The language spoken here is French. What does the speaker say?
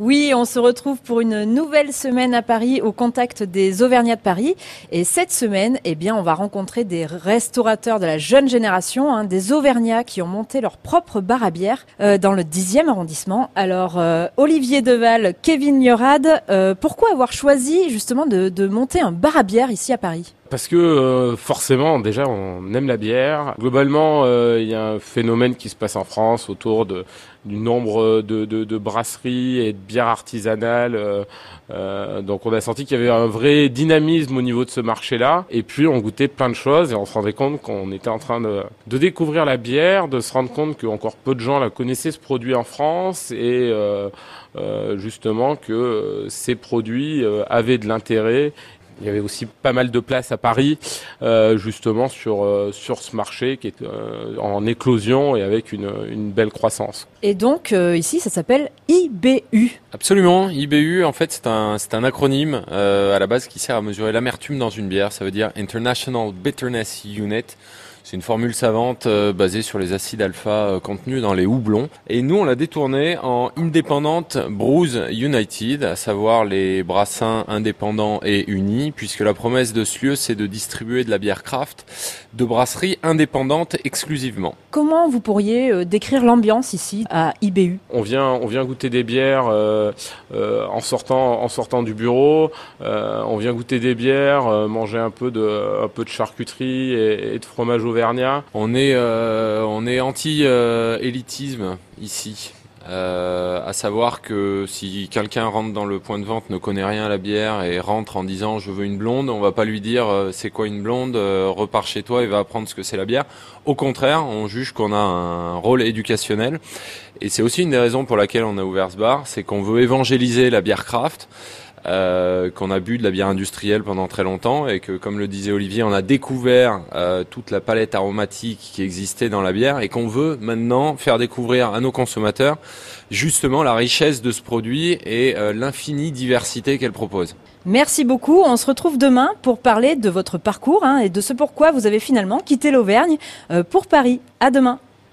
Oui, on se retrouve pour une nouvelle semaine à Paris au contact des Auvergnats de Paris. Et cette semaine, eh bien, on va rencontrer des restaurateurs de la jeune génération, hein, des Auvergnats qui ont monté leur propre bar à bière euh, dans le 10e arrondissement. Alors, euh, Olivier Deval, Kevin Yorad, euh, pourquoi avoir choisi justement de, de monter un bar à bière ici à Paris? Parce que euh, forcément, déjà, on aime la bière. Globalement, euh, il y a un phénomène qui se passe en France autour du nombre de, brasseries et de bières artisanales. Euh, donc on a senti qu'il y avait un vrai dynamisme au niveau de ce marché-là. Et puis on goûtait plein de choses et on se rendait compte qu'on était en train de, de, découvrir la bière, de se rendre compte qu'encore peu de gens la connaissaient ce produit en France et justement que ces produits avaient de l'intérêt il y avait aussi pas mal de places à Paris, euh, justement sur euh, sur ce marché qui est euh, en éclosion et avec une, une belle croissance. Et donc ici, ça s'appelle IBU. Absolument, IBU. En fait, c'est un c'est un acronyme euh, à la base qui sert à mesurer l'amertume dans une bière. Ça veut dire International Bitterness Unit. C'est une formule savante euh, basée sur les acides alpha euh, contenus dans les houblons. Et nous, on l'a détourné en Independent Brews United, à savoir les brassins indépendants et unis, puisque la promesse de ce lieu, c'est de distribuer de la bière craft de brasseries indépendantes exclusivement. Comment vous pourriez euh, décrire l'ambiance ici à IBU On vient, on vient goûter des bières euh, euh, en sortant, en sortant du bureau. on vient goûter des bières, manger un peu de, un peu de charcuterie et, et de fromage au on est, euh, on est anti-élitisme ici. Euh, à savoir que si quelqu'un rentre dans le point de vente, ne connaît rien à la bière et rentre en disant je veux une blonde, on va pas lui dire euh, c'est quoi une blonde, repars chez toi et va apprendre ce que c'est la bière. Au contraire, on juge qu'on a un rôle éducationnel et c'est aussi une des raisons pour laquelle on a ouvert ce bar, c'est qu'on veut évangéliser la bière craft euh, qu'on a bu de la bière industrielle pendant très longtemps et que, comme le disait Olivier, on a découvert euh, toute la palette aromatique qui existait dans la bière et qu'on veut maintenant faire découvrir à nos consommateurs justement la richesse de ce produit et euh, l'infinie diversité qu'elle propose. Merci beaucoup. On se retrouve demain pour parler de votre parcours hein, et de ce pourquoi vous avez finalement quitté l'Auvergne pour Paris. À demain.